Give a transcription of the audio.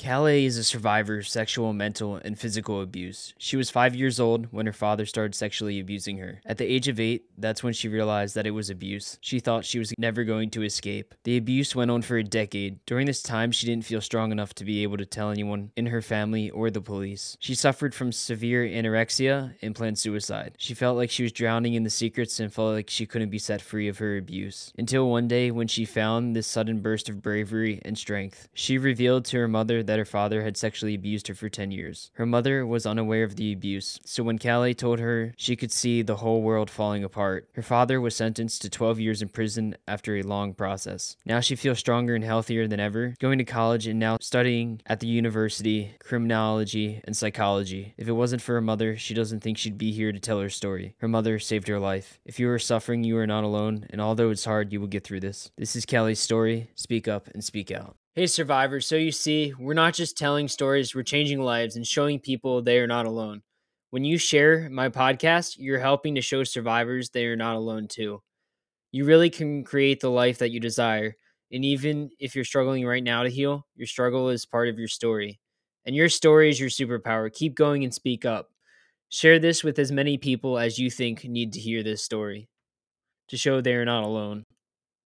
Calais is a survivor of sexual, mental, and physical abuse. She was five years old when her father started sexually abusing her. At the age of eight, that's when she realized that it was abuse. She thought she was never going to escape. The abuse went on for a decade. During this time, she didn't feel strong enough to be able to tell anyone in her family or the police. She suffered from severe anorexia and planned suicide. She felt like she was drowning in the secrets and felt like she couldn't be set free of her abuse. Until one day when she found this sudden burst of bravery and strength. She revealed to her mother that her father had sexually abused her for 10 years. Her mother was unaware of the abuse, so when Calais told her she could see the whole world falling apart, her father was sentenced to 12 years in prison after a long process. Now she feels stronger and healthier than ever, going to college and now studying at the university, criminology, and psychology. If it wasn't for her mother, she doesn't think she'd be here to tell her story. Her mother saved her life. If you are suffering, you are not alone, and although it's hard, you will get through this. This is Kelly's story. Speak up and speak out. Hey, survivors. So you see, we're not just telling stories, we're changing lives and showing people they are not alone. When you share my podcast, you're helping to show survivors they are not alone too. You really can create the life that you desire. And even if you're struggling right now to heal, your struggle is part of your story. And your story is your superpower. Keep going and speak up. Share this with as many people as you think need to hear this story to show they are not alone.